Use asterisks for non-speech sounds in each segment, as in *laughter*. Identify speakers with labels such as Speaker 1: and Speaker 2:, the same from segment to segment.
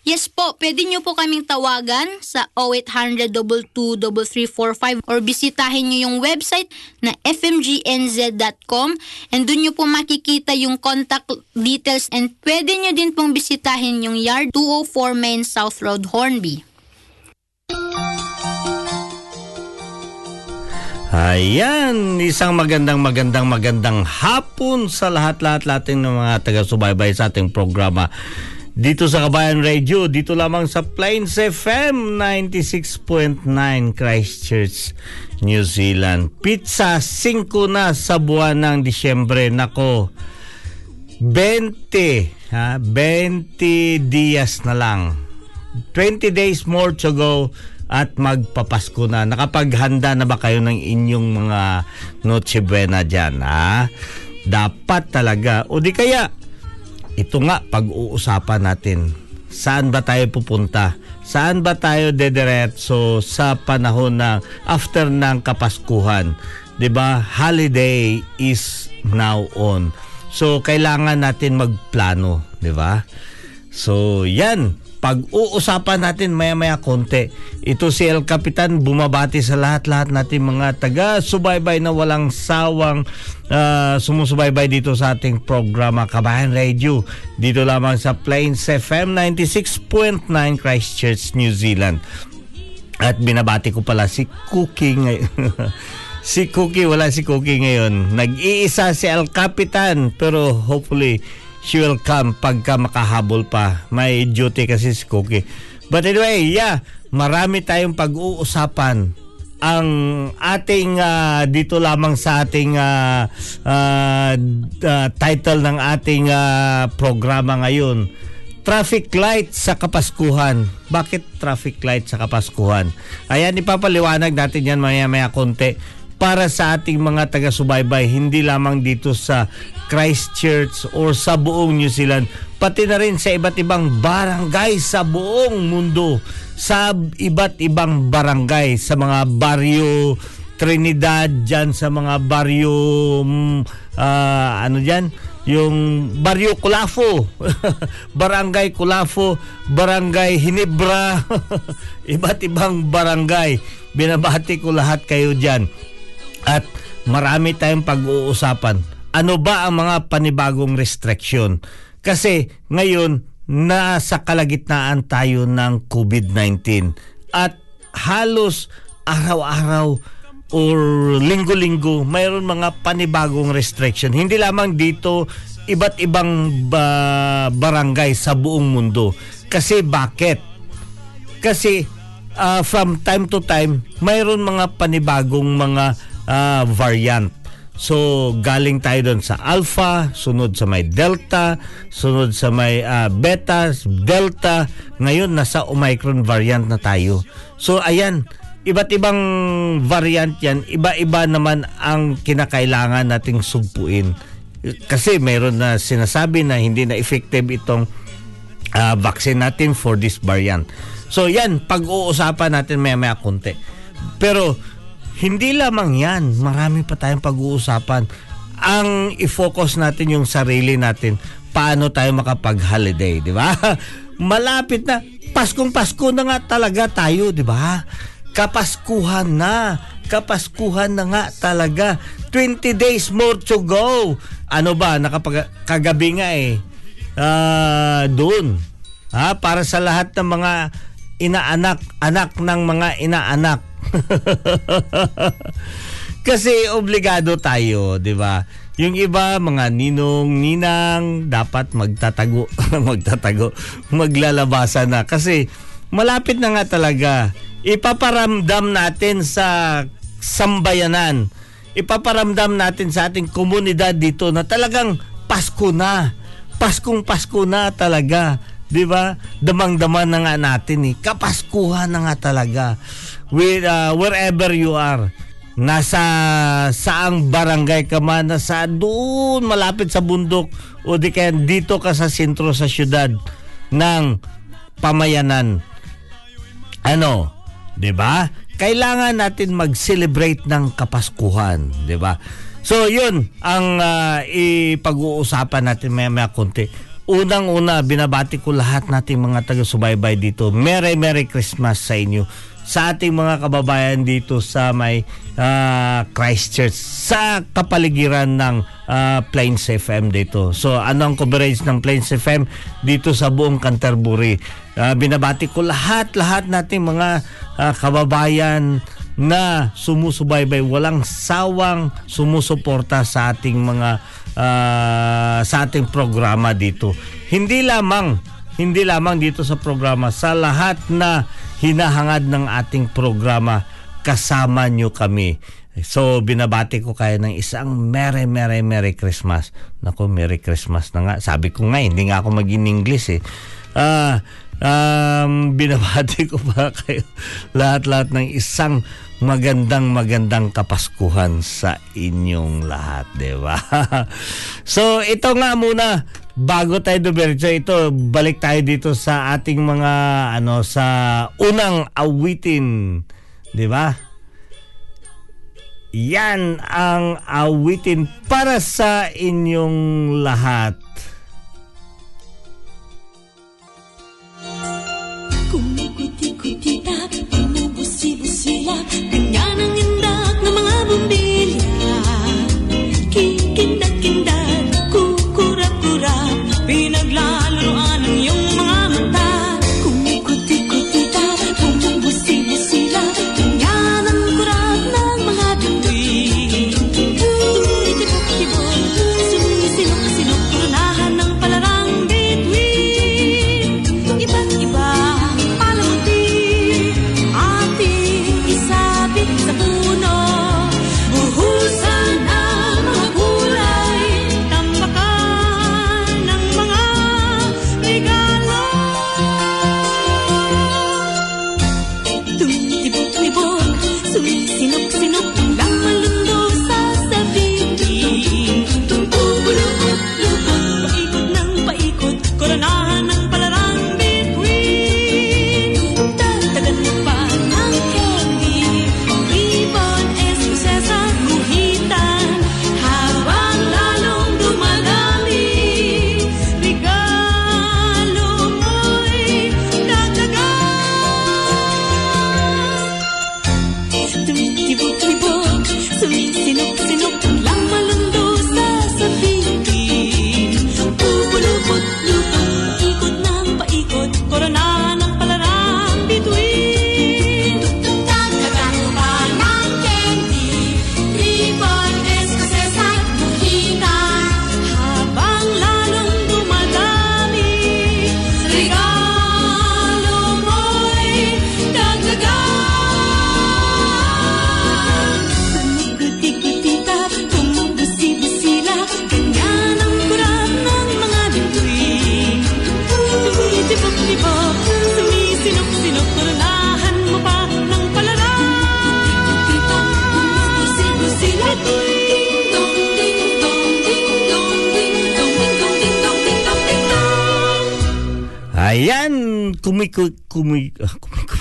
Speaker 1: Yes po, pwede nyo po kaming tawagan sa 0800-22345 or bisitahin nyo yung website na fmgnz.com and dun nyo po makikita yung contact details and pwede nyo din pong bisitahin yung yard 204 Main South Road, Hornby.
Speaker 2: Ayan, isang magandang magandang magandang hapon sa lahat-lahat natin ng mga taga-subaybay sa ating programa dito sa Kabayan Radio, dito lamang sa Plains FM 96.9 Christchurch, New Zealand. Pizza 5 na sa buwan ng Disyembre. Nako, 20, ha? 20 dias na lang. 20 days more to go at magpapasko na. Nakapaghanda na ba kayo ng inyong mga Noche Buena dyan, ha? Dapat talaga. O di kaya, ito nga pag-uusapan natin. Saan ba tayo pupunta? Saan ba tayo dediretso sa panahon ng after ng Kapaskuhan? 'Di ba? Holiday is now on. So kailangan natin magplano, 'di ba? So 'yan, pag-uusapan natin maya-maya konti. Ito si El Capitan bumabati sa lahat-lahat natin mga taga-subaybay na walang sawang uh, sumusubaybay dito sa ating programa Kabayan Radio. Dito lamang sa Plains FM 96.9 Christchurch, New Zealand. At binabati ko pala si Cookie ngayon. *laughs* si Cookie, wala si Cookie ngayon. Nag-iisa si El Capitan pero hopefully she will come pagka makahabol pa. May duty kasi si Cookie. But anyway, yeah, marami tayong pag-uusapan ang ating ah, dito lamang sa ating ah, d- ah, title ng ating ah, programa ngayon. Traffic light sa Kapaskuhan. Bakit traffic light sa Kapaskuhan? Ayan, ipapaliwanag natin yan maya-maya konti para sa ating mga taga-subaybay, hindi lamang dito sa Christchurch or sa buong New Zealand, pati na rin sa iba't ibang barangay sa buong mundo, sa iba't ibang barangay, sa mga baryo Trinidad, dyan sa mga baryo, ah, ano dyan, yung baryo Kulafo, *laughs* barangay Kulafo, barangay Hinebra, *laughs* iba't ibang barangay. Binabati ko lahat kayo dyan. At marami tayong pag-uusapan. Ano ba ang mga panibagong restriction? Kasi ngayon, nasa kalagitnaan tayo ng COVID-19. At halos araw-araw or linggo-linggo, mayroon mga panibagong restriction. Hindi lamang dito, iba't ibang ba- barangay sa buong mundo. Kasi bakit? Kasi uh, from time to time, mayroon mga panibagong mga uh, variant. So, galing tayo doon sa alpha, sunod sa may delta, sunod sa may uh, beta, delta. Ngayon, nasa omicron variant na tayo. So, ayan, iba't ibang variant yan. Iba-iba naman ang kinakailangan nating sugpuin. Kasi mayroon na sinasabi na hindi na effective itong uh, vaccine natin for this variant. So yan, pag-uusapan natin maya-maya konti. Pero hindi lamang yan, marami pa tayong pag-uusapan. Ang i-focus natin yung sarili natin, paano tayo makapag-holiday, di ba? *laughs* Malapit na, Paskong Pasko na nga talaga tayo, di ba? Kapaskuhan na. Kapaskuhan na nga talaga. 20 days more to go. Ano ba, nakapag kagabi nga eh. Ah, doon. Ha, para sa lahat ng mga inaanak, anak ng mga inaanak. *laughs* Kasi obligado tayo, 'di ba? Yung iba mga ninong, ninang dapat magtatago, *laughs* magtatago, maglalabasan na kasi malapit na nga talaga. Ipaparamdam natin sa sambayanan. Ipaparamdam natin sa ating komunidad dito na talagang Pasko na. Paskong Pasko na talaga. 'Di ba? Damang-daman na nga natin eh. Kapaskuhan na nga talaga. With, uh, wherever you are nasa saang barangay ka man, nasa doon malapit sa bundok o di kaya dito ka sa sentro sa syudad ng pamayanan. Ano, 'di ba? Kailangan natin mag-celebrate ng Kapaskuhan, 'di ba? So, 'yun ang uh, ipag-uusapan natin maya-maya konti. Unang-una, binabati ko lahat nating mga taga-subaybay dito. Merry Merry Christmas sa inyo sa ating mga kababayan dito sa may uh, Christchurch sa kapaligiran ng uh, Plains FM dito. So ano ang coverage ng Plains FM dito sa buong Canterbury? Uh, binabati ko lahat-lahat nating mga uh, kababayan na sumusubaybay walang sawang sumusuporta sa ating mga uh, sa ating programa dito. Hindi lamang hindi lamang dito sa programa sa lahat na hinahangad ng ating programa kasama nyo kami. So, binabati ko kayo ng isang Merry, Merry, Merry Christmas. Naku, Merry Christmas na nga. Sabi ko nga, hindi nga ako maging English eh. Ah, um, *laughs* binabati ko pa kayo lahat-lahat ng isang magandang magandang kapaskuhan sa inyong lahat, di ba? *laughs* so, ito nga muna bago tayo dumiretso ito, balik tayo dito sa ating mga ano sa unang awitin, 'di ba? Yan ang awitin para sa inyong lahat.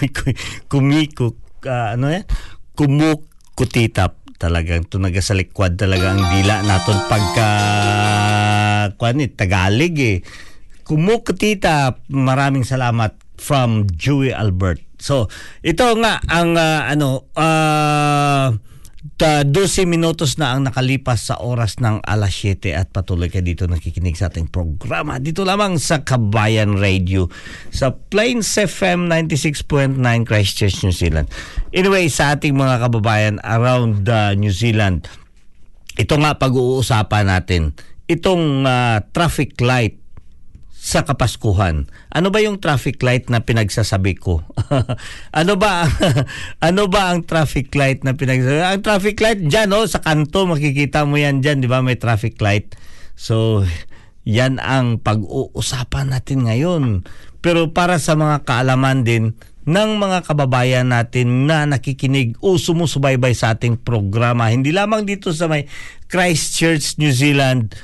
Speaker 2: *laughs* kumiku ah, ano yan? Kumukutitap talagang to nagasalikwad talaga ang dila naton pagka kwan eh, Tagalog eh. Kumukutitap, maraming salamat from Joey Albert. So, ito nga ang ah, ano ah ta 12 minutos na ang nakalipas sa oras ng alas 7 at patuloy ka dito nakikinig sa ating programa dito lamang sa Kabayan Radio sa Plains FM 96.9 Christchurch, New Zealand. Anyway, sa ating mga kababayan around the New Zealand, ito nga pag-uusapan natin, itong ah, traffic light sa Kapaskuhan. Ano ba yung traffic light na pinagsasabi ko? *laughs* ano ba *laughs* ano ba ang traffic light na pinagsasabi? Ang traffic light diyan oh sa kanto makikita mo yan diyan, 'di ba? May traffic light. So yan ang pag-uusapan natin ngayon. Pero para sa mga kaalaman din ng mga kababayan natin na nakikinig o sumusubaybay sa ating programa, hindi lamang dito sa may Christchurch, New Zealand,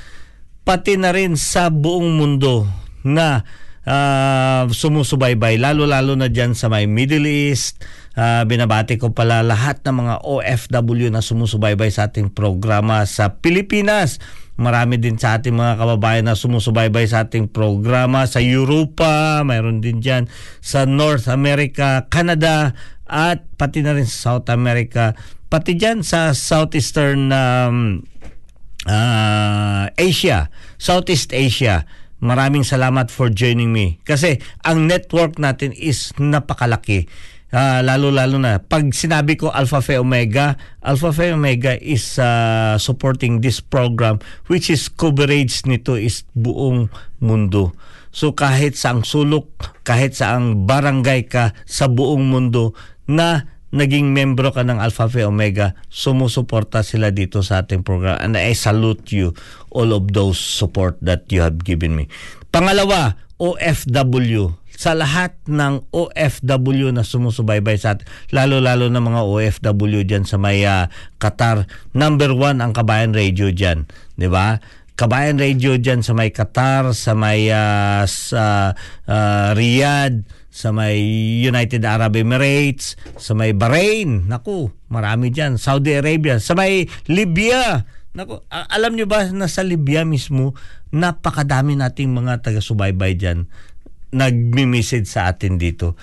Speaker 2: pati na rin sa buong mundo na ah, sumusubaybay lalo-lalo na dyan sa may Middle East. Ah, binabati ko pala lahat ng mga OFW na sumusubaybay sa ating programa sa Pilipinas. Marami din sa ating mga kababayan na sumusubaybay sa ating programa sa Europa mayroon din dyan sa North America, Canada at pati na rin sa South America. Pati dyan sa Southeastern um, ah, Asia, Southeast Asia. Maraming salamat for joining me. Kasi ang network natin is napakalaki. Ah, lalo-lalo na pag sinabi ko Alpha Phi Omega, Alpha Phi Omega is ah, supporting this program which is coverage nito is buong mundo. So kahit sa ang sulok, kahit sa ang barangay ka sa buong mundo na naging membro ka ng Alpha Phi Omega, sumusuporta sila dito sa ating program. And I salute you, all of those support that you have given me. Pangalawa, OFW. Sa lahat ng OFW na sumusubaybay sa atin, lalo-lalo na mga OFW dyan sa may ah, Qatar, number one ang Kabayan Radio dyan. Ba? Kabayan Radio dyan sa may Qatar, sa may ah, sa ah, Riyadh, sa may United Arab Emirates, sa may Bahrain, naku, marami dyan, Saudi Arabia, sa may Libya, naku, alam nyo ba na sa Libya mismo, napakadami nating mga taga-subaybay dyan, nagmi-message sa atin dito.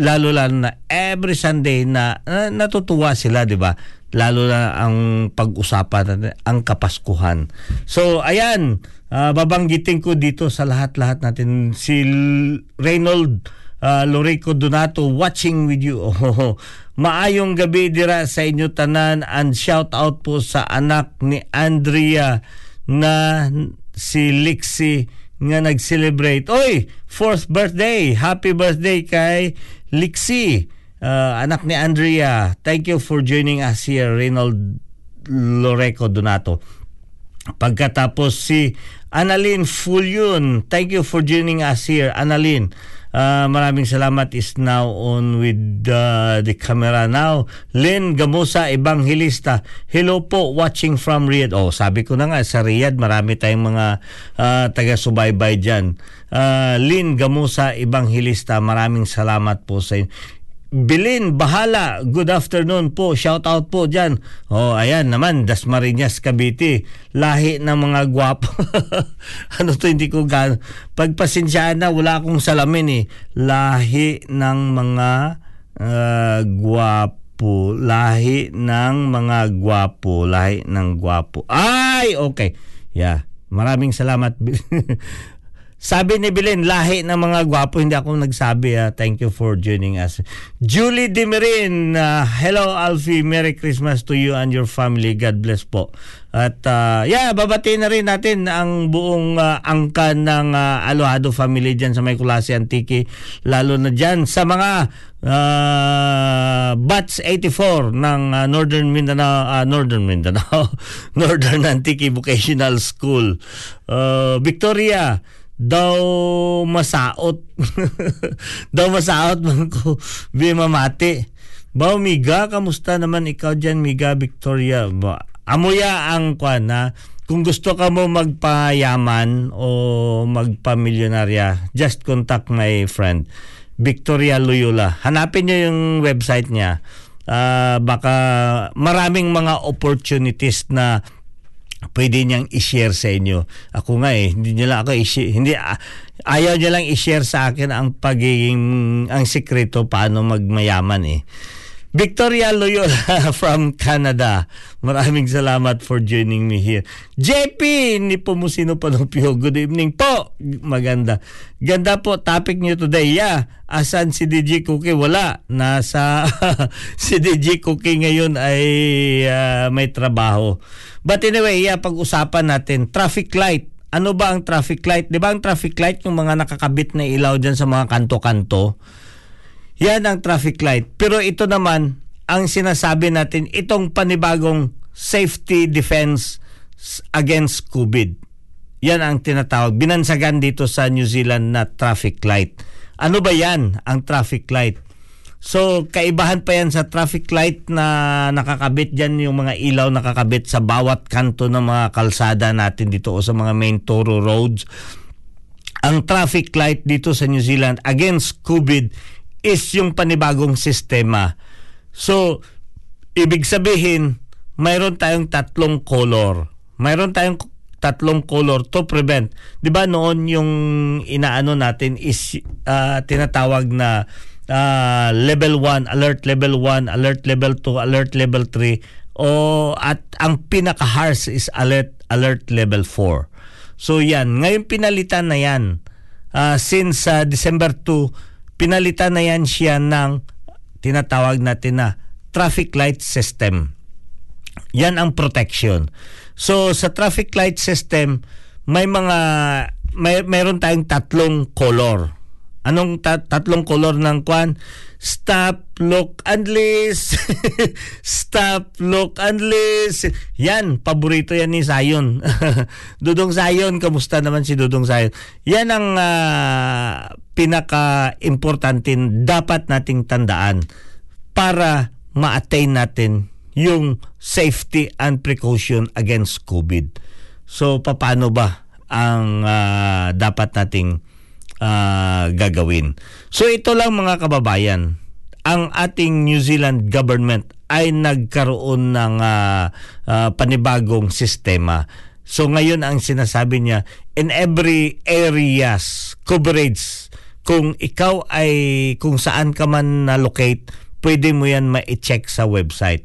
Speaker 2: Lalo-lalo na every Sunday na, na natutuwa sila, di ba? Lalo na ang pag-usapan natin, ang Kapaskuhan. So, ayan, ah, babanggitin ko dito sa lahat-lahat natin si Reynold uh, Lorico Donato watching with you. *laughs* Oh, maayong gabi dira sa inyo tanan and shout out po sa anak ni Andrea na si Lixie nga nag-celebrate. Oy, fourth birthday. Happy birthday kay Lixie. Uh, anak ni Andrea. Thank you for joining us here, Reynold Loreco Donato. Pagkatapos si Annalyn Fulyun. Thank you for joining us here, Annalyn. Ah, maraming salamat is now on with uh, the camera now. Lynn Gamusa, Evangelista. Hello po, watching from Riyadh. Oh, sabi ko na nga, sa Riyadh, marami tayong mga ah, taga-subaybay dyan. Ah, Lynn Gamusa, Evangelista, maraming salamat po sa inyo. Bilin, bahala. Good afternoon po. Shout out po dyan. Oh, ayan naman. Dasmariñas, Cavite. Lahi ng mga gwapo. *laughs* ano to, hindi ko gan... Pagpasensyaan na, wala akong salamin eh. Lahi ng mga ah, gwapo. Lahi ng mga gwapo. Lahi ng gwapo. Ay, okay. Yeah. Maraming salamat. *laughs* Sabi ni Belen, lahi ng mga gwapo, hindi ako nagsabi. ah. thank you for joining us. Julie Dimerin, ah, hello Alfie, Merry Christmas to you and your family. God bless po. At ah, yeah, babatiin na rin natin ang buong ah, angkan ng ah, Alohado family dyan sa may Kulasi Antique. Lalo na dyan sa mga ah, Batch 84 ng ah, Northern Mindanao, ah, Northern Mindanao, *laughs* Northern Antique Vocational School. Ah, Victoria, daw masaot. *laughs* daw masaot *laughs* man ko. Bi mamati. Bao Miga, kamusta naman ikaw dyan, Miga Victoria? Ba, amuya ang kwan na kung gusto ka mo magpayaman o magpamilyonarya, just contact my friend, Victoria Loyola. Hanapin niyo yung website niya. Ah, baka maraming mga opportunities na pwede niyang i-share sa inyo. Ako nga eh, hindi niya lang ako i-share, hindi, ah, ayaw niya lang i-share sa akin ang pagiging, ang sikreto paano magmayaman eh. Victoria Loyola *laughs* from Canada. Maraming salamat for joining me here. JP, ni po mo sino Panupio. Good evening po. Maganda. Ganda po topic niyo today. Yeah. Asan si DJ Cookie? Wala. Nasa *laughs* si DJ Cookie ngayon ay ah, may trabaho. But anyway, yeah, pag-usapan natin traffic light. Ano ba ang traffic light? 'Di ba ang traffic light yung mga nakakabit na ilaw diyan sa mga kanto-kanto? Yan ang traffic light. Pero ito naman, ang sinasabi natin, itong panibagong safety defense against COVID. Yan ang tinatawag. Binansagan dito sa New Zealand na traffic light. Ano ba yan, ang traffic light? So, kaibahan pa yan sa traffic light na nakakabit dyan yung mga ilaw nakakabit sa bawat kanto ng mga kalsada natin dito o sa mga main toro roads ang traffic light dito sa New Zealand against COVID is yung panibagong sistema. So, ibig sabihin, mayroon tayong tatlong color. Mayroon tayong tatlong color to prevent. 'Di ba noon yung inaano natin is ah, tinatawag na ah, level 1, alert level 1, alert level 2, alert level 3 o at ang pinaka harsh is alert alert level 4. So yan, ngayon pinalitan na yan. Ah, since ah, December 2, pinalitan na yan siya ng tinatawag natin na traffic light system. Yan ang protection. So sa traffic light system, may mga may meron tayong tatlong color. Anong ta- tatlong color ng kwan? Stop, look, and list. *laughs* Stop, look, and list. Yan, paborito yan ni Sayon. *laughs* Dudong Sayon, kamusta naman si Dudong Sayon? Yan ang ah, pinaka-importante dapat nating tandaan para ma-attain natin yung safety and precaution against COVID. So, paano ba ang ah, dapat nating ah, gagawin? So, ito lang mga kababayan. Ang ating New Zealand government ay nagkaroon ng ah, ah, panibagong sistema. So, ngayon ang sinasabi niya, in every areas, coverage, kung ikaw ay, kung saan ka man na-locate, pwede mo yan ma-check sa website.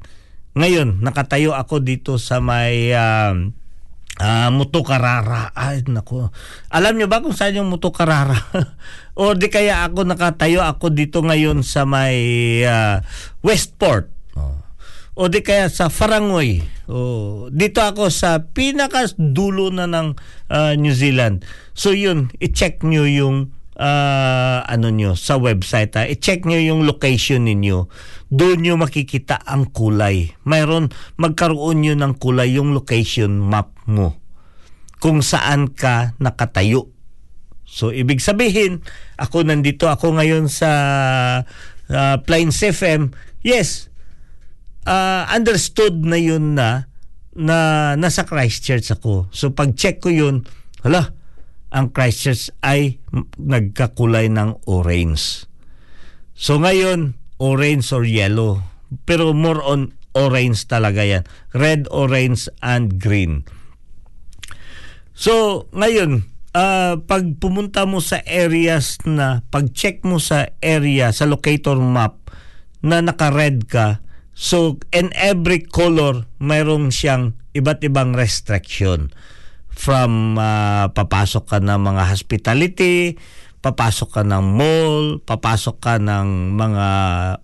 Speaker 2: Ngayon, nakatayo ako dito sa may um, ah, Mutukarara. Ay, nako. Alam niyo ba kung saan yung Mutukarara? *laughs* o di kaya ako nakatayo ako dito ngayon sa may ah, Westport. Oh. O di kaya sa Farangoy. O, dito ako sa pinakadulo na ng ah, New Zealand. So yun, i-check nyo yung ah, ano nyo sa website. Ha? I-check nyo yung location ninyo. Doon nyo makikita ang kulay. Mayroon, magkaroon nyo ng kulay yung location map mo. Kung saan ka nakatayo. So ibig sabihin, ako nandito ako ngayon sa uh, Plains FM. Yes, uh, understood na yun na na nasa Christchurch ako. So pag check ko yun, hala, ang Christchurch ay nagkakulay ng orange. So ngayon, orange or yellow. Pero more on orange talaga yan. Red, orange, and green. So, ngayon, ah, pag pumunta mo sa areas na, pag-check mo sa area, sa locator map, na naka-red ka, so, in every color, mayroong siyang iba't ibang restriction. From ah, papasok ka ng mga hospitality, papasok ka ng mall, papasok ka ng mga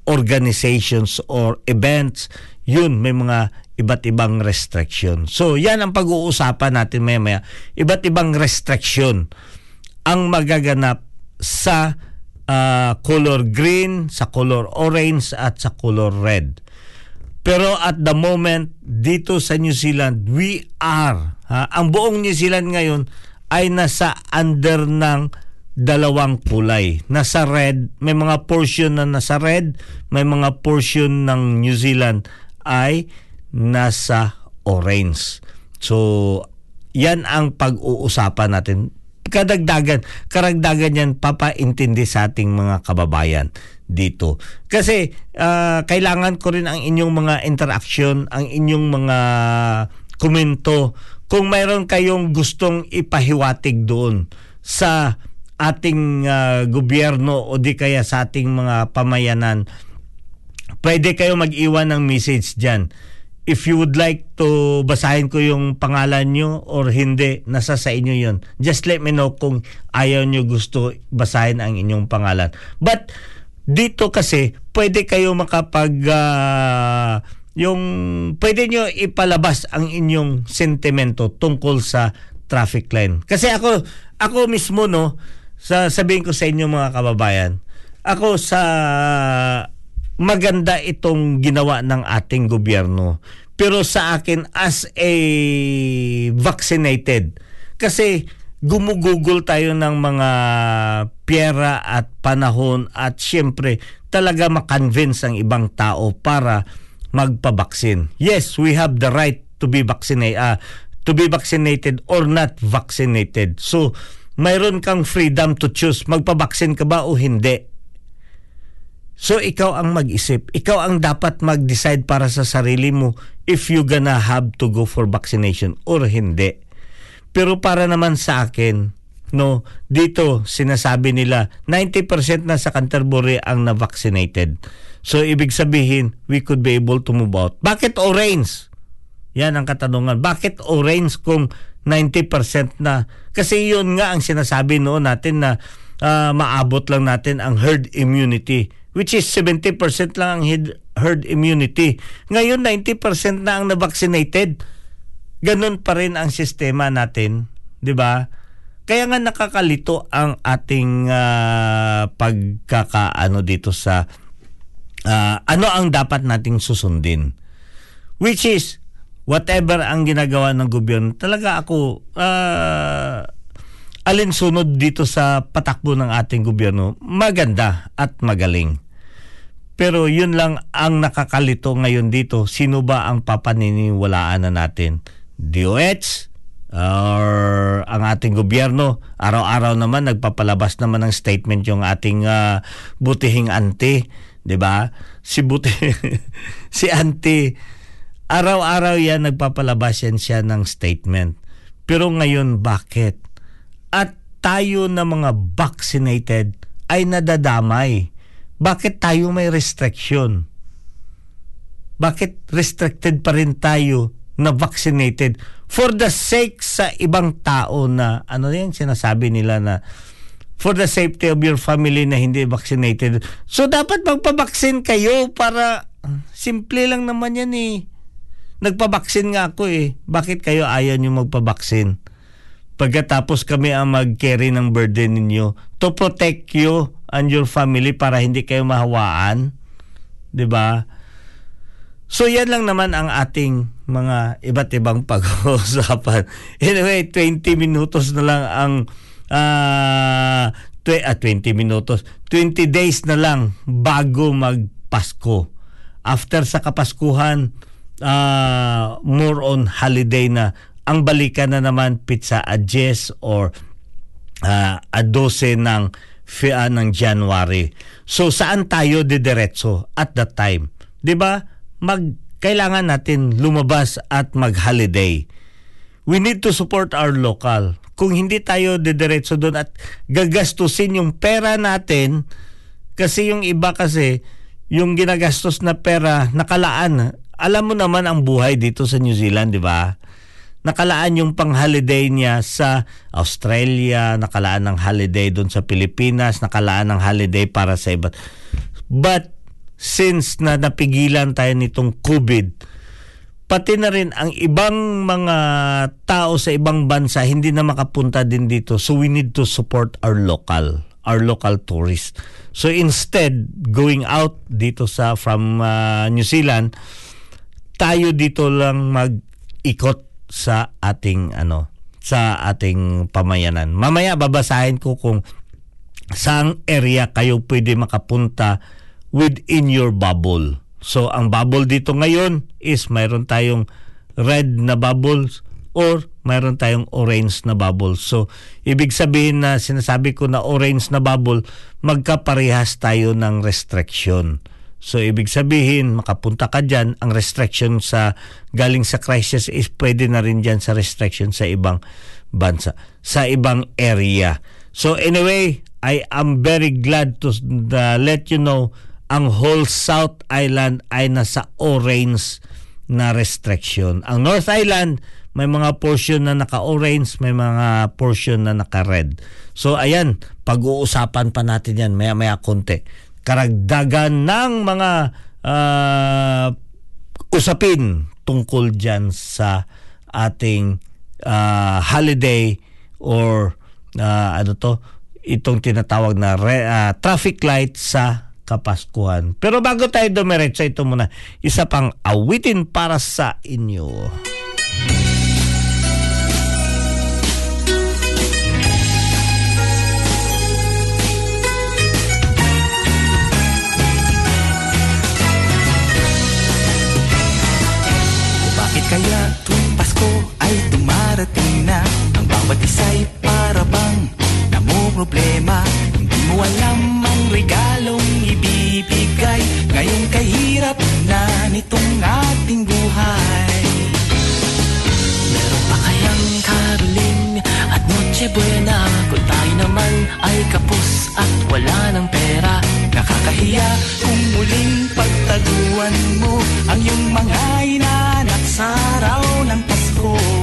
Speaker 2: organizations or events, yun, may mga iba't ibang restriction. So, yan ang pag-uusapan natin maya-maya. Iba't ibang restriction ang magaganap sa ah, color green, sa color orange, at sa color red. Pero at the moment, dito sa New Zealand, we are, ha, ang buong New Zealand ngayon ay nasa under ng dalawang kulay. Nasa red, may mga portion na nasa red, may mga portion ng New Zealand ay nasa orange. So, yan ang pag-uusapan natin. Kadagdagan, karagdagan yan papaintindi sa ating mga kababayan dito. Kasi ah, kailangan ko rin ang inyong mga interaction, ang inyong mga komento. Kung mayroon kayong gustong ipahiwatig doon sa ating ah, gobyerno o di kaya sa ating mga pamayanan, pwede kayo mag-iwan ng message dyan. If you would like to basahin ko yung pangalan nyo or hindi, nasa sa inyo yon. Just let me know kung ayaw nyo gusto basahin ang inyong pangalan. But dito kasi, pwede kayo makapag... ah, yung pwede nyo ipalabas ang inyong sentimento tungkol sa traffic line. Kasi ako ako mismo no sa sabihin ko sa inyo mga kababayan, ako sa maganda itong ginawa ng ating gobyerno. Pero sa akin as a vaccinated kasi gumugugol tayo ng mga pera at panahon at siyempre talaga makonvince ang ibang tao para magpabaksin. Yes, we have the right to be vaccinated ah, to be vaccinated or not vaccinated. So, mayroon kang freedom to choose magpabaksin ka ba o hindi. So ikaw ang mag-isip. Ikaw ang dapat mag-decide para sa sarili mo if you gonna have to go for vaccination or hindi. Pero para naman sa akin, no, dito sinasabi nila 90% na sa Canterbury ang na-vaccinated. So ibig sabihin, we could be able to move out. Bakit orange? Yan ang katanungan. Bakit orange kung 90% na? Kasi yun nga ang sinasabi noon natin na ah, maabot lang natin ang herd immunity which is 70% lang ang herd immunity. Ngayon 90% na ang na-vaccinated. Ganun pa rin ang sistema natin, 'di ba? Kaya nga nakakalito ang ating ah, pagkakaano dito sa ah, ano ang dapat nating susundin. Which is whatever ang ginagawa ng gobyerno, talaga ako ah, alinsunod dito sa patakbo ng ating gobyerno, maganda at magaling. Pero yun lang ang nakakalito ngayon dito. Sino ba ang papaniniwalaan na natin? DOH? Or ang ating gobyerno? Araw-araw naman nagpapalabas naman ng statement yung ating ah, butihing auntie. 'di ba? Si buti *laughs* si auntie araw-araw yan nagpapalabas yan siya ng statement. Pero ngayon bakit? At tayo na mga vaccinated ay nadadamay. Bakit tayo may restriction? Bakit restricted pa rin tayo na vaccinated for the sake sa ibang tao na ano yan sinasabi nila na for the safety of your family na hindi vaccinated. So dapat magpabaksin kayo para simple lang naman yan eh. Nagpabaksin nga ako eh. Bakit kayo ayaw nyo magpabaksin? Pagkatapos kami ang mag-carry ng burden ninyo to protect you and your family para hindi kayo mahawaan. ba? So yan lang naman ang ating mga iba't ibang pag-uusapan. *laughs* Anyway, 20 minutos na lang ang ah, twe- ah, 20 minutos, 20 days na lang bago magpasko. After sa Kapaskuhan, ah, more on holiday na. Ang balikan na naman pizza a 10 or ah, a 12 ng fi- ah, ng January. So saan tayo didiretso at that time? 'Di ba? Mag kailangan natin lumabas at mag-holiday. We need to support our local. Kung hindi tayo didiretso doon at gagastusin yung pera natin kasi yung iba kasi yung ginagastos na pera nakalaan. Alam mo naman ang buhay dito sa New Zealand, di ba? nakalaan yung pang-holiday niya sa Australia, nakalaan ng holiday doon sa Pilipinas, nakalaan ng holiday para sa iba. But since na napigilan tayo nitong COVID, pati na rin ang ibang mga tao sa ibang bansa hindi na makapunta din dito. So we need to support our local, our local tourists. So instead going out dito sa from uh, New Zealand, tayo dito lang mag-ikot sa ating ano sa ating pamayanan. Mamaya babasahin ko kung saang area kayo pwede makapunta within your bubble. So ang bubble dito ngayon is mayroon tayong red na bubbles or mayroon tayong orange na bubble. So ibig sabihin na sinasabi ko na orange na bubble, magkaparehas tayo ng restriction. So ibig sabihin, makapunta ka dyan, ang restriction sa galing sa crisis is pwede na rin dyan sa restriction sa ibang bansa, sa ibang area. So anyway, I am very glad to uh, let you know ang whole South Island ay nasa orange na restriction. Ang North Island, may mga portion na naka-orange, may mga portion na naka-red. So ayan, pag-uusapan pa natin yan maya-maya konti karagdagan ng mga uh, usapin tungkol dyan sa ating uh, holiday or uh, ano to itong tinatawag na re, uh, traffic light sa Kapaskuhan. Pero bago tayo dumiretso, ito muna, isa pang awitin para sa inyo.
Speaker 3: Bakit kaya tuwing Pasko ay dumarating na Ang bawat isa'y para bang namumroblema Hindi mo alam regalong ibibigay. Ngayong kahirap na nitong ating buhay. Meron pa kayang caroling at Noche Buena? Kung tayo naman ay kapos at wala ng pera Nakakahiya kung muling pagtaguan mo Ang iyong mga inaanak sa araw ng Pasko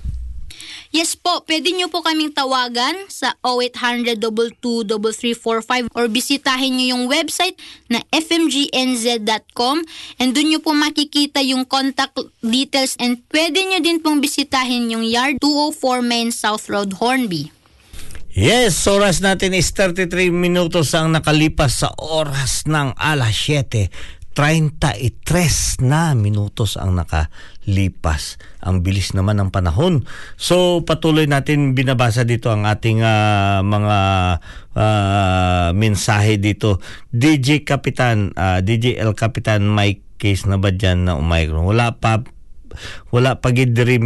Speaker 1: Yes po, pwede nyo po kaming tawagan sa 0800 22345 or bisitahin nyo yung website na fmgnz.com and dun nyo po makikita yung contact details and pwede nyo din pong bisitahin yung yard 204 Main South Road, Hornby.
Speaker 2: Yes, oras natin is 33 minutos ang nakalipas sa oras ng alas 7. 33 na minutos ang nakalipas. Ang bilis naman ng panahon. So patuloy natin binabasa dito ang ating ah, mga ah, mensahe dito. DJ Kapitan, ah, DJ El Kapitan, may case na ba dyan na Omicron? Wala pa wala pa gid diri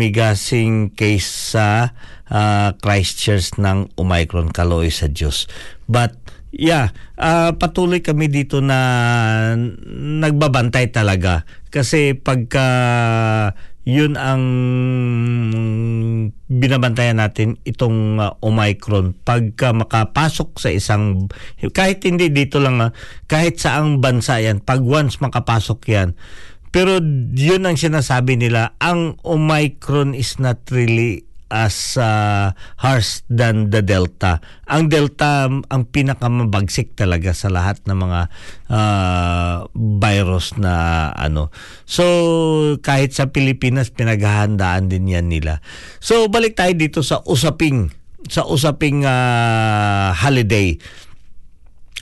Speaker 2: case sa ah, Christchurch ng Omicron kaloy sa Dios. But yeah, ah, patuloy kami dito na nagbabantay talaga. Kasi pagka yun ang binabantayan natin itong ah, Omicron pagka makapasok sa isang kahit hindi dito lang ah, kahit saang bansa yan pag once makapasok yan. Pero yun ang sinasabi nila, ang Omicron is not really as uh, harsh than the Delta. Ang Delta ang pinakamabagsik talaga sa lahat ng mga uh, virus na ano. So kahit sa Pilipinas pinaghahandaan din yan nila. So balik tayo dito sa usaping sa usaping uh, holiday.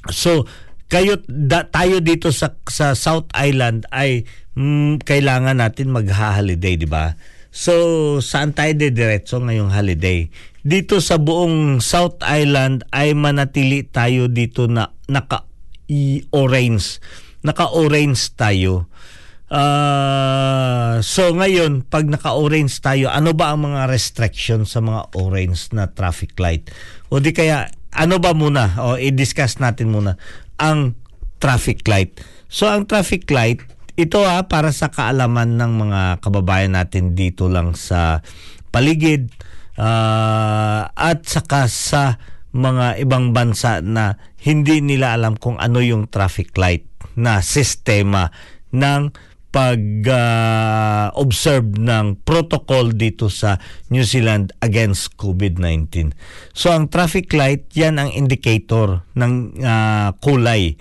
Speaker 2: So kayo da, tayo dito sa sa South Island ay mm, kailangan natin magha-holiday, di ba? So, saan tayo diretso ngayong holiday? Dito sa buong South Island ay manatili tayo dito na naka-orange. Naka-orange tayo. Ah, so ngayon, pag naka-orange tayo, ano ba ang mga restrictions sa mga orange na traffic light? O di kaya, ano ba muna? O i-discuss natin muna ang traffic light. So ang traffic light ito ah, para sa kaalaman ng mga kababayan natin dito lang sa paligid ah, at saka sa mga ibang bansa na hindi nila alam kung ano yung traffic light na sistema ng pag-observe ng protocol dito sa New Zealand against COVID-19. So ang traffic light, yan ang indicator ng ah, kulay.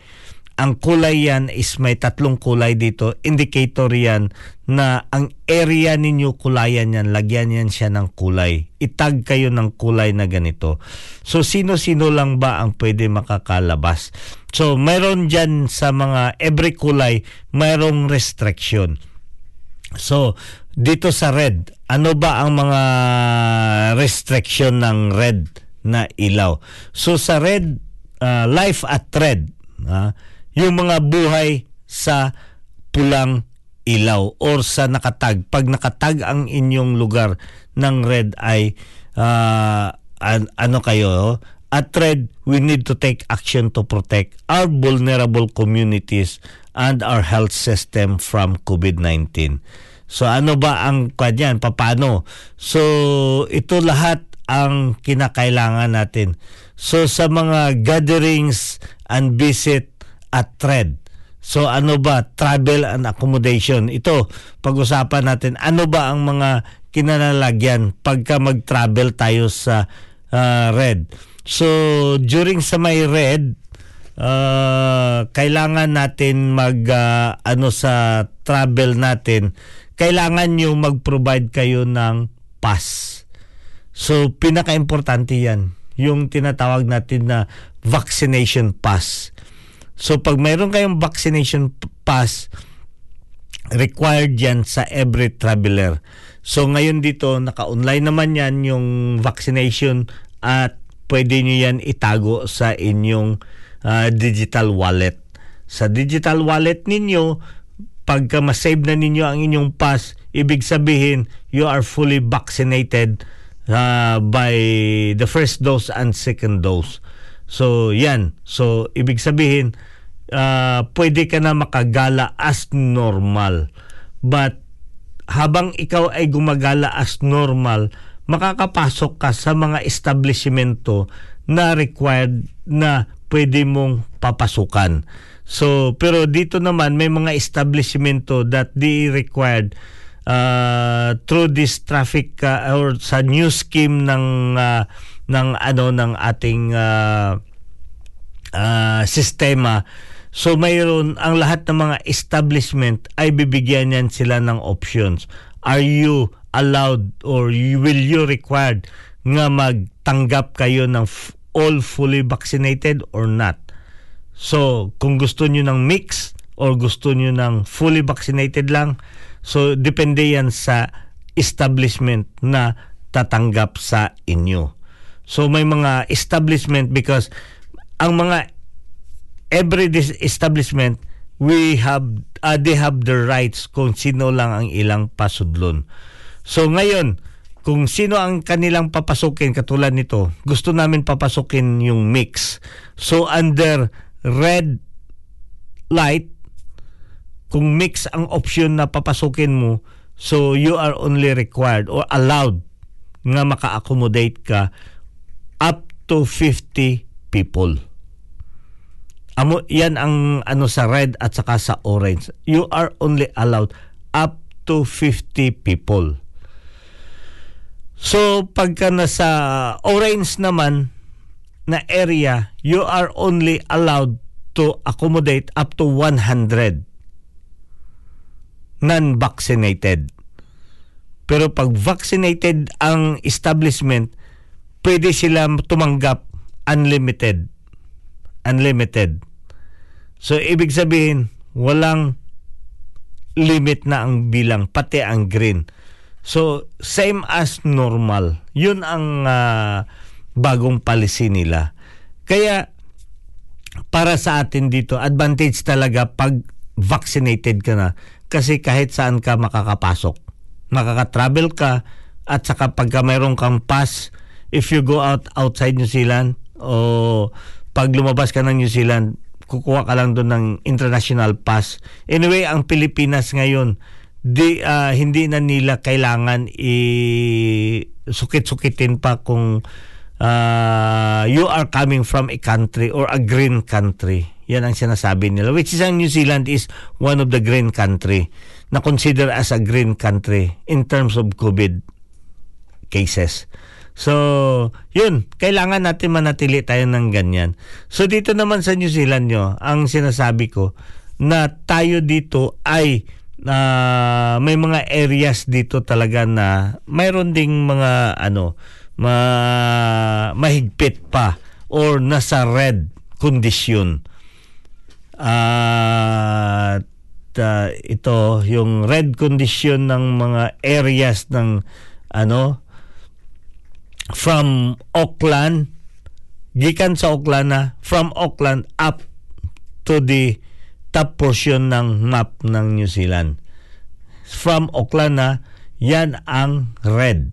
Speaker 2: Ang kulay yan is may tatlong kulay dito. Indicator yan na ang area ninyo kulayan yan. Lagyan yan siya ng kulay. Itag kayo ng kulay na ganito. So sino-sino lang ba ang pwede makakalabas? So mayroon dyan sa mga every kulay, mayroong restriction. So, dito sa red, ano ba ang mga restriction ng red na ilaw? So sa red, uh, life at red, ah, yung mga buhay sa pulang ilaw or sa nakatag. Pag nakatag ang inyong lugar ng red ay ah, an- ano kayo, at red, we need to take action to protect our vulnerable communities and our health system from COVID-19. So ano ba ang kanyan? Paano? So ito lahat ang kinakailangan natin. So sa mga gatherings and visit at red. So ano ba travel and accommodation? Ito pag-usapan natin ano ba ang mga kinanalagyan pagka mag-travel tayo sa ah, red. So during sa may red ah, kailangan natin mag ah, ano sa travel natin kailangan nyo mag-provide kayo ng pass. So pinaka-importante yan yung tinatawag natin na vaccination pass. So pag mayroon kayong vaccination pass, required yan sa every traveler. So ngayon dito, naka-online naman yan yung vaccination at pwede nyo yan itago sa inyong ah, digital wallet. Sa digital wallet ninyo, pagka masave na ninyo ang inyong pass, ibig sabihin you are fully vaccinated ah, by the first dose and second dose. So yan. So ibig sabihin ah, pwede ka na makagala as normal. But habang ikaw ay gumagala as normal, makakapasok ka sa mga establishmento na required na pwede mong papasukan. So, pero dito naman may mga establishmento that they required uh, through this traffic uh, or sa new scheme ng uh, ng ano ng ating uh, ah, sistema. So mayroon ang lahat ng mga establishment ay bibigyan yan sila ng options. Are you allowed or you, will you required nga magtanggap kayo ng all fully vaccinated or not? So, kung gusto nyo ng mix or gusto nyo ng fully vaccinated lang, so depende yan sa establishment na tatanggap sa inyo. So, may mga establishment because ang mga every establishment we have uh, they have the rights kung sino lang ang ilang pasudlon. So ngayon, kung sino ang kanilang papasukin katulad nito, gusto namin papasukin yung mix. So under red light, kung mix ang option na papasukin mo, so you are only required or allowed nga maka-accommodate ka up to 50 people. Amo, yan ang ano sa red at saka sa orange. You are only allowed up to 50 people. So pagka nasa orange naman na area, you are only allowed to accommodate up to 100 non-vaccinated. Pero pag vaccinated ang establishment, pwede sila tumanggap unlimited. Unlimited. So, ibig sabihin, walang limit na ang bilang, pati ang green. So, same as normal. Yun ang ah, bagong policy nila. Kaya, para sa atin dito, advantage talaga pag vaccinated ka na. Kasi kahit saan ka makakapasok. Makaka-travel ka at saka pagka mayroon kang pass, if you go out outside New Zealand o pag lumabas ka ng New Zealand, kukuha ka lang doon ng international pass. Anyway, ang Pilipinas ngayon, di ah, hindi na nila kailangan i sukit-sukitin pa kung ah, you are coming from a country or a green country. Yan ang sinasabi nila. Which is ang New Zealand is one of the green country na consider as a green country in terms of COVID cases. So, yun, kailangan natin manatili tayo ng ganyan. So, dito naman sa New Zealand nyo, ang sinasabi ko, na tayo dito ay ah, may mga areas dito talaga na mayroon ding mga ano, ma, mahigpit pa or nasa red condition. At ah, ito, yung red condition ng mga areas ng ano, from Auckland gikan sa Auckland na from Auckland up to the top portion ng map ng New Zealand. From Auckland na yan ang red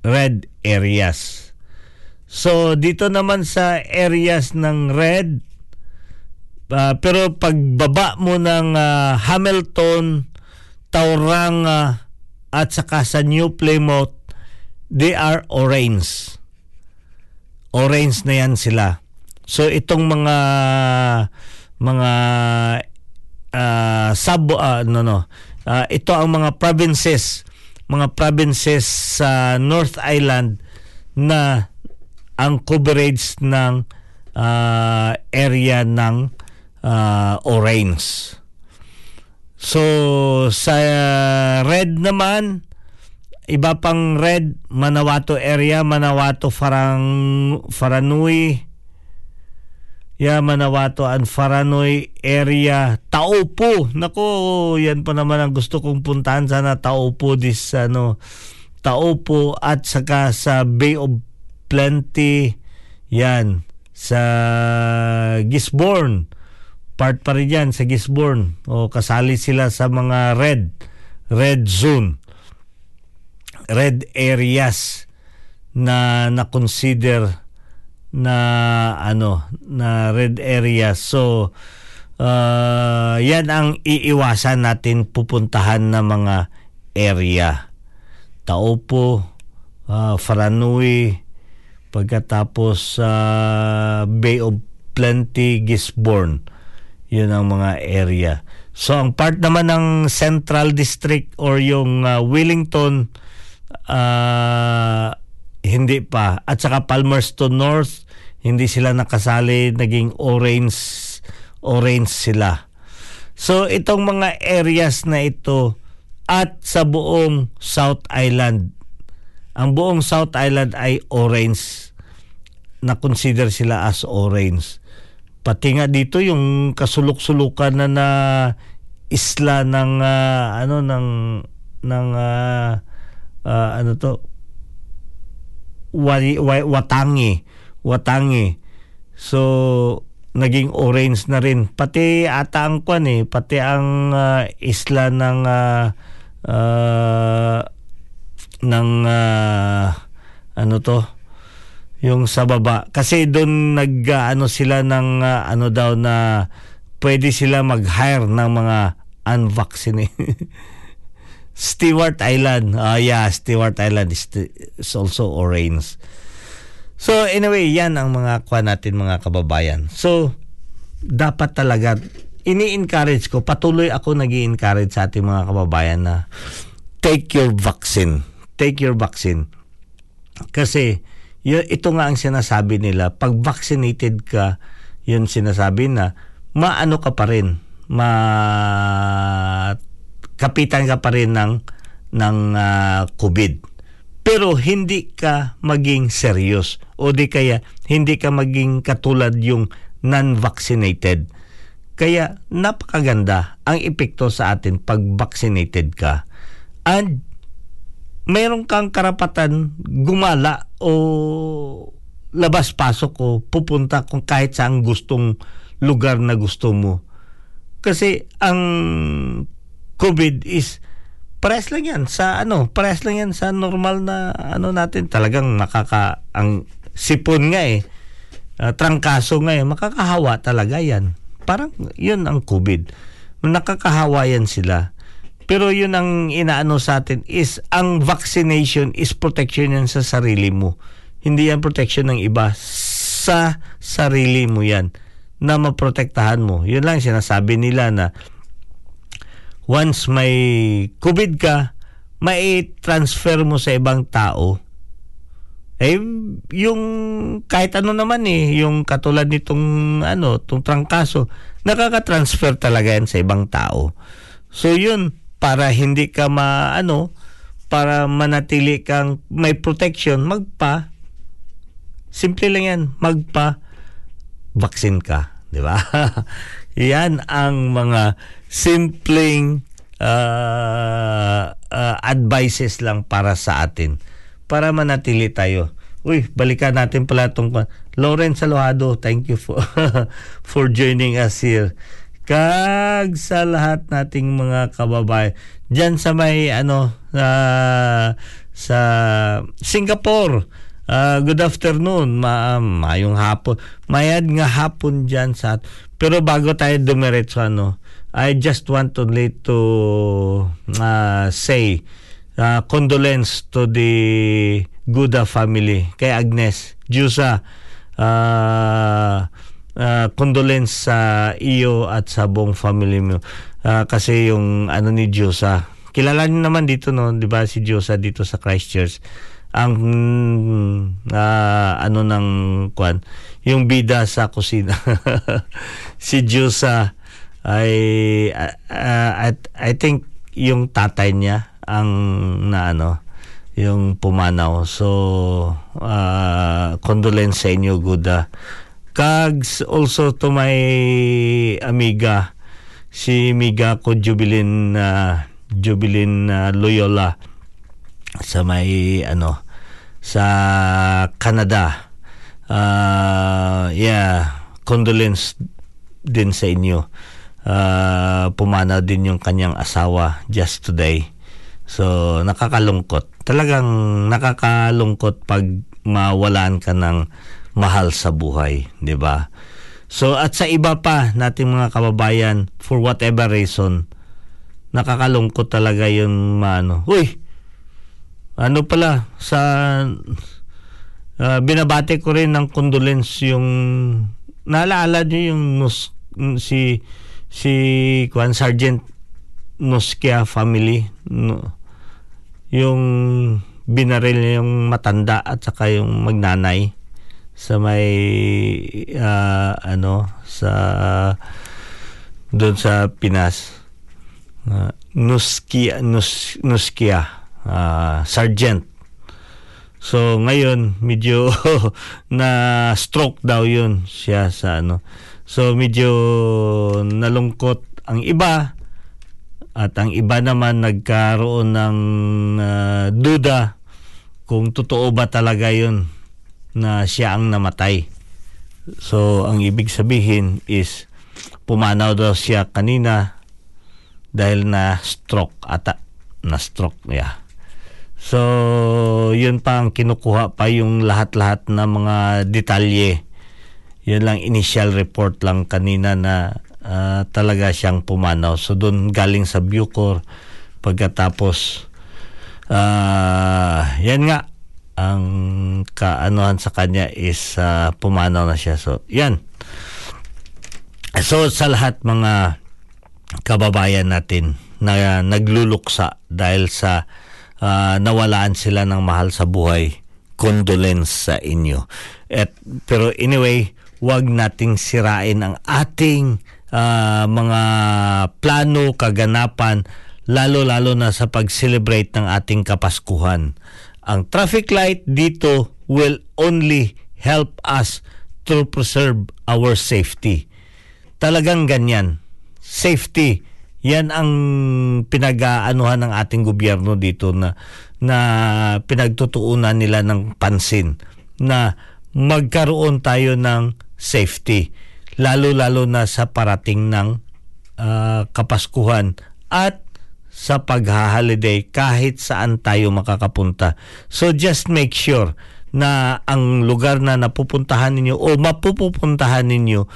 Speaker 2: red areas. So dito naman sa areas ng red ah, pero pagbaba mo ng ah, Hamilton Tauranga at saka sa New Plymouth they are orange. Orange na yan sila. So itong mga mga ah, sub ah, no no. Ah, ito ang mga provinces, mga provinces sa North Island na ang coverage ng ah, area ng ah, orange. So sa red naman iba pang red Manawato area Manawato Farang Faranui. Yeah, Manawato and Faranui area. Taupo. Nako yan pa naman ang gusto kong puntahan. Sana Taupo this ano Taupo at saka sa Bay of Plenty. Yan sa Gisborne. Part pa rin yan sa Gisborne. O kasali sila sa mga red red zone red areas na na consider na ano na red areas. So uh, yan ang iiwasan natin pupuntahan na mga area. Taupo uh, Faranui pagkatapos sa Bay of Plenty Gisborne. Yun ang mga area. So ang part naman ng Central District or yung uh, Wellington ah, hindi pa. At saka Palmerston North, hindi sila nakasali, naging orange, orange sila. So itong mga areas na ito at sa buong South Island, ang buong South Island ay orange na consider sila as orange. Pati nga dito yung kasulok-sulukan na na isla ng ah, ano ng ng ah, ah, ano to? Wari, wa, Watangi. Watangi. So naging orange na rin. Pati ata ang kwan eh. Pati ang ah, isla ng ah, ah, ng ah, ano to? Yung sa baba. Kasi doon nag ah, ano sila ng ah, ano daw na pwede sila mag-hire ng mga unvaccinated *laughs* Stewart Island. Ah, yeah, Stewart Island is, is also orange. So, anyway, yan ang mga kwa natin mga kababayan. So, dapat talaga, ini-encourage ko, patuloy ako nag encourage sa ating mga kababayan na take your vaccine. Take your vaccine. Kasi, y- ito nga ang sinasabi nila, pag vaccinated ka, yun sinasabi na, maano ka pa rin, ma kapitan ka pa rin ng ng ah, COVID. Pero hindi ka maging serious o di kaya hindi ka maging katulad yung non-vaccinated. Kaya napakaganda ang epekto sa atin pag vaccinated ka. And meron kang karapatan gumala o labas-pasok o pupunta kung kahit saan gustong lugar na gusto mo. Kasi ang COVID is pares lang yan sa ano, pares lang yan sa normal na ano natin. Talagang nakaka ang sipon nga eh. ah, trangkaso ngayon, makakahawa talaga yan. Parang yun ang COVID. Nakakahawa yan sila. Pero yun ang inaano sa atin is ang vaccination is protection yan sa sarili mo. Hindi yan protection ng iba. Sa sarili mo yan na maprotektahan mo. Yun lang sinasabi nila na once may COVID ka, may transfer mo sa ibang tao. Eh, yung kahit ano naman eh, yung katulad nitong ano, tong trangkaso, nakaka-transfer talaga yan sa ibang tao. So yun, para hindi ka maano, para manatili kang may protection, magpa. Simple lang yan, magpa vaccine ka, di ba? *laughs* yan ang mga simpleng uh, uh, advices lang para sa atin para manatili tayo. Uy, balikan natin pala itong Lauren Salojado, thank you for *laughs* for joining us here. Kag sa lahat nating mga kababayan diyan sa may ano uh, sa Singapore. Uh, good afternoon, ma mayong hapon. Mayad nga hapon diyan sa pero bago tayo dumiretso ano, I just want need to uh, say uh, condolence to the Guda family. Kay Agnes Jusa uh, uh, condolence sa iyo at sa buong family mo. Uh, kasi yung ano ni Jusa kilala niyo naman dito no? 'di ba si Jusa dito sa Christchurch ang uh, ano ng kwan? Yung bida sa kusina. *laughs* Si Jusa ay uh, I, I think yung tatay niya ang na ano yung pumanaw. So uh, condolence sa inyo Guda. Kags also to my amiga si Miga ko Jubilin uh, Jubilin uh, Loyola sa may ano sa Canada. Uh, yeah condolence din sa inyo uh, pumanaw din yung kanyang asawa just today. So nakakalungkot. Talagang nakakalungkot pag mawalan ka ng mahal sa buhay di ba? So at sa iba pa nating mga kababayan for whatever reason nakakalungkot talaga yung maano. Uy! Ano pala? Sa uh, binabati ko rin ng condolence yung naalala niyo yung nus, si si Kwan Sergeant Noskia family no, yung binaril yung matanda at saka yung magnanay sa may uh, ano sa doon sa Pinas uh, Nuskia Nus, Nuskia uh, sergeant. So ngayon medyo *laughs* na stroke daw 'yun siya sa ano. So medyo nalungkot ang iba at ang iba naman nagkaroon ng uh, duda kung totoo ba talaga 'yun na siya ang namatay. So ang ibig sabihin is pumanaw daw siya kanina dahil na stroke ata na stroke yeah. So, yun pa ang kinukuha pa yung lahat-lahat na mga detalye. Yun lang initial report lang kanina na uh, talaga siyang pumanaw. So, doon galing sa Bucor pagkatapos uh, yan nga ang kaanuhan sa kanya is uh, pumanaw na siya. So, yan. So, sa lahat mga kababayan natin na nagluluksa dahil sa uh, nawalaan sila ng mahal sa buhay. Condolence sa inyo. At, pero anyway, wag nating sirain ang ating uh, mga plano, kaganapan, lalo-lalo na sa pag-celebrate ng ating Kapaskuhan. Ang traffic light dito will only help us to preserve our safety. Talagang ganyan. Safety yan ang pinag-aanuhan ng ating gobyerno dito na na pinagtutuunan nila ng pansin na magkaroon tayo ng safety lalo-lalo na sa parating ng uh, Kapaskuhan at sa pag-holiday kahit saan tayo makakapunta. So just make sure na ang lugar na napupuntahan ninyo o mapupupuntahan ninyo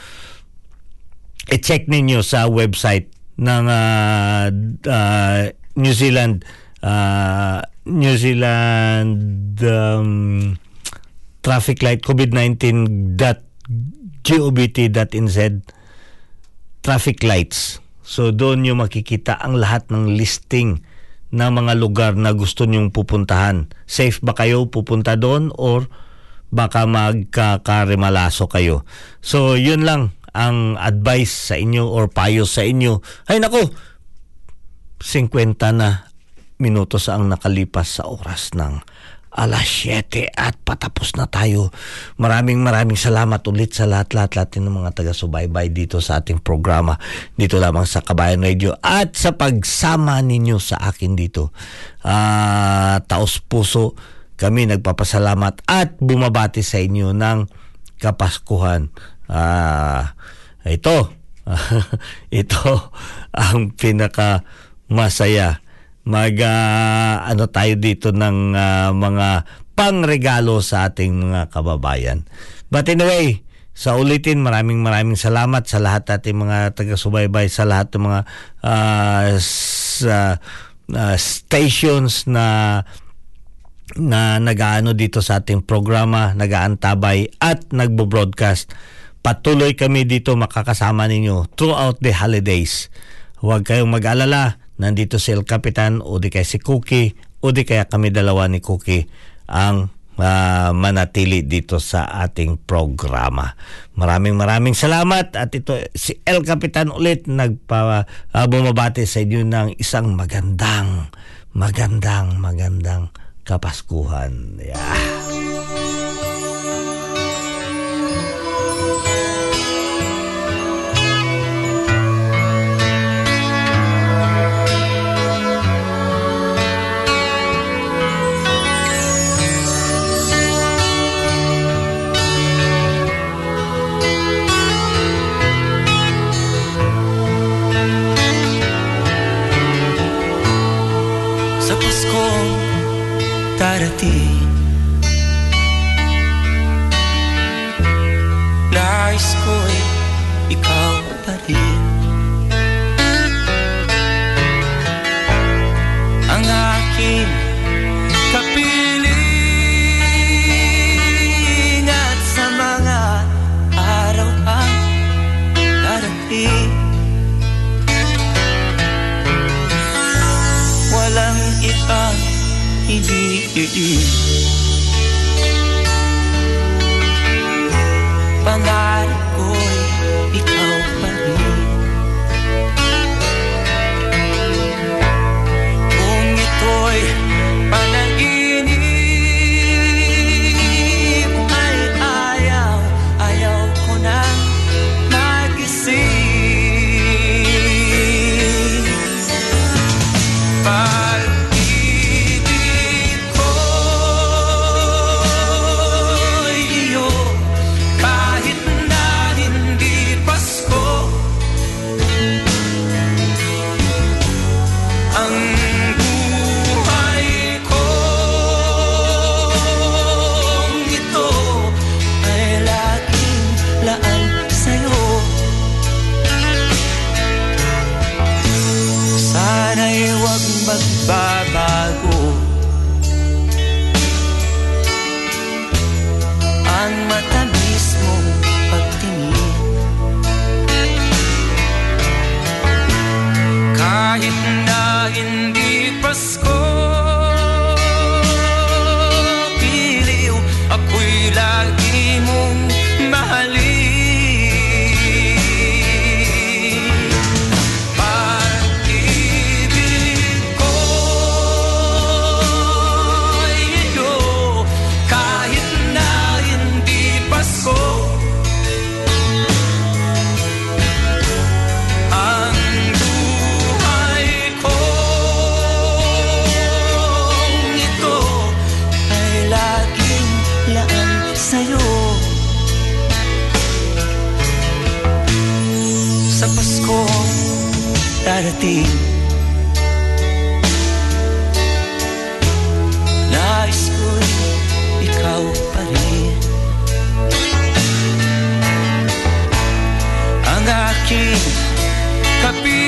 Speaker 2: i-check ninyo sa website ng ah, ah, New Zealand ah, New Zealand um, traffic light covid19.govt.nz traffic lights. So doon nyo makikita ang lahat ng listing ng mga lugar na gusto nyong pupuntahan. Safe ba kayo pupunta doon or baka magkakarimalaso kayo. So yun lang ang advice sa inyo or payo sa inyo. Ay nako, 50 na minutos ang nakalipas sa oras ng alas 7 at patapos na tayo. Maraming maraming salamat ulit sa lahat-lahat lahat ng mga taga-subaybay dito sa ating programa dito lamang sa Kabayan Radio at sa pagsama ninyo sa akin dito. Ah, taos puso kami nagpapasalamat at bumabati sa inyo ng Kapaskuhan. Ah, ito *laughs* ito ang pinaka masaya mag ah, ano tayo dito ng ah, mga pangregalo sa ating mga kababayan. But anyway, sa ulitin, maraming maraming salamat sa lahat ating mga taga-subaybay, sa lahat ng mga ah, sa, ah, stations na na nagaano dito sa ating programa, nagaantabay at nagbo-broadcast. Patuloy kami dito makakasama ninyo throughout the holidays. Huwag kayong mag-alala, nandito si El Capitan o di kaya si Cookie o di kaya kami dalawa ni Cookie ang ah, manatili dito sa ating programa. Maraming maraming salamat at ito si El Capitan ulit nagpa ah, bumabati sa inyo ng isang magandang magandang magandang kapaskuhan. Yeah.
Speaker 4: Paskong darating. Nais ko'y ikaw pa mm -mm. darating Nais ko'y ikaw pa rin. Ang aking kapit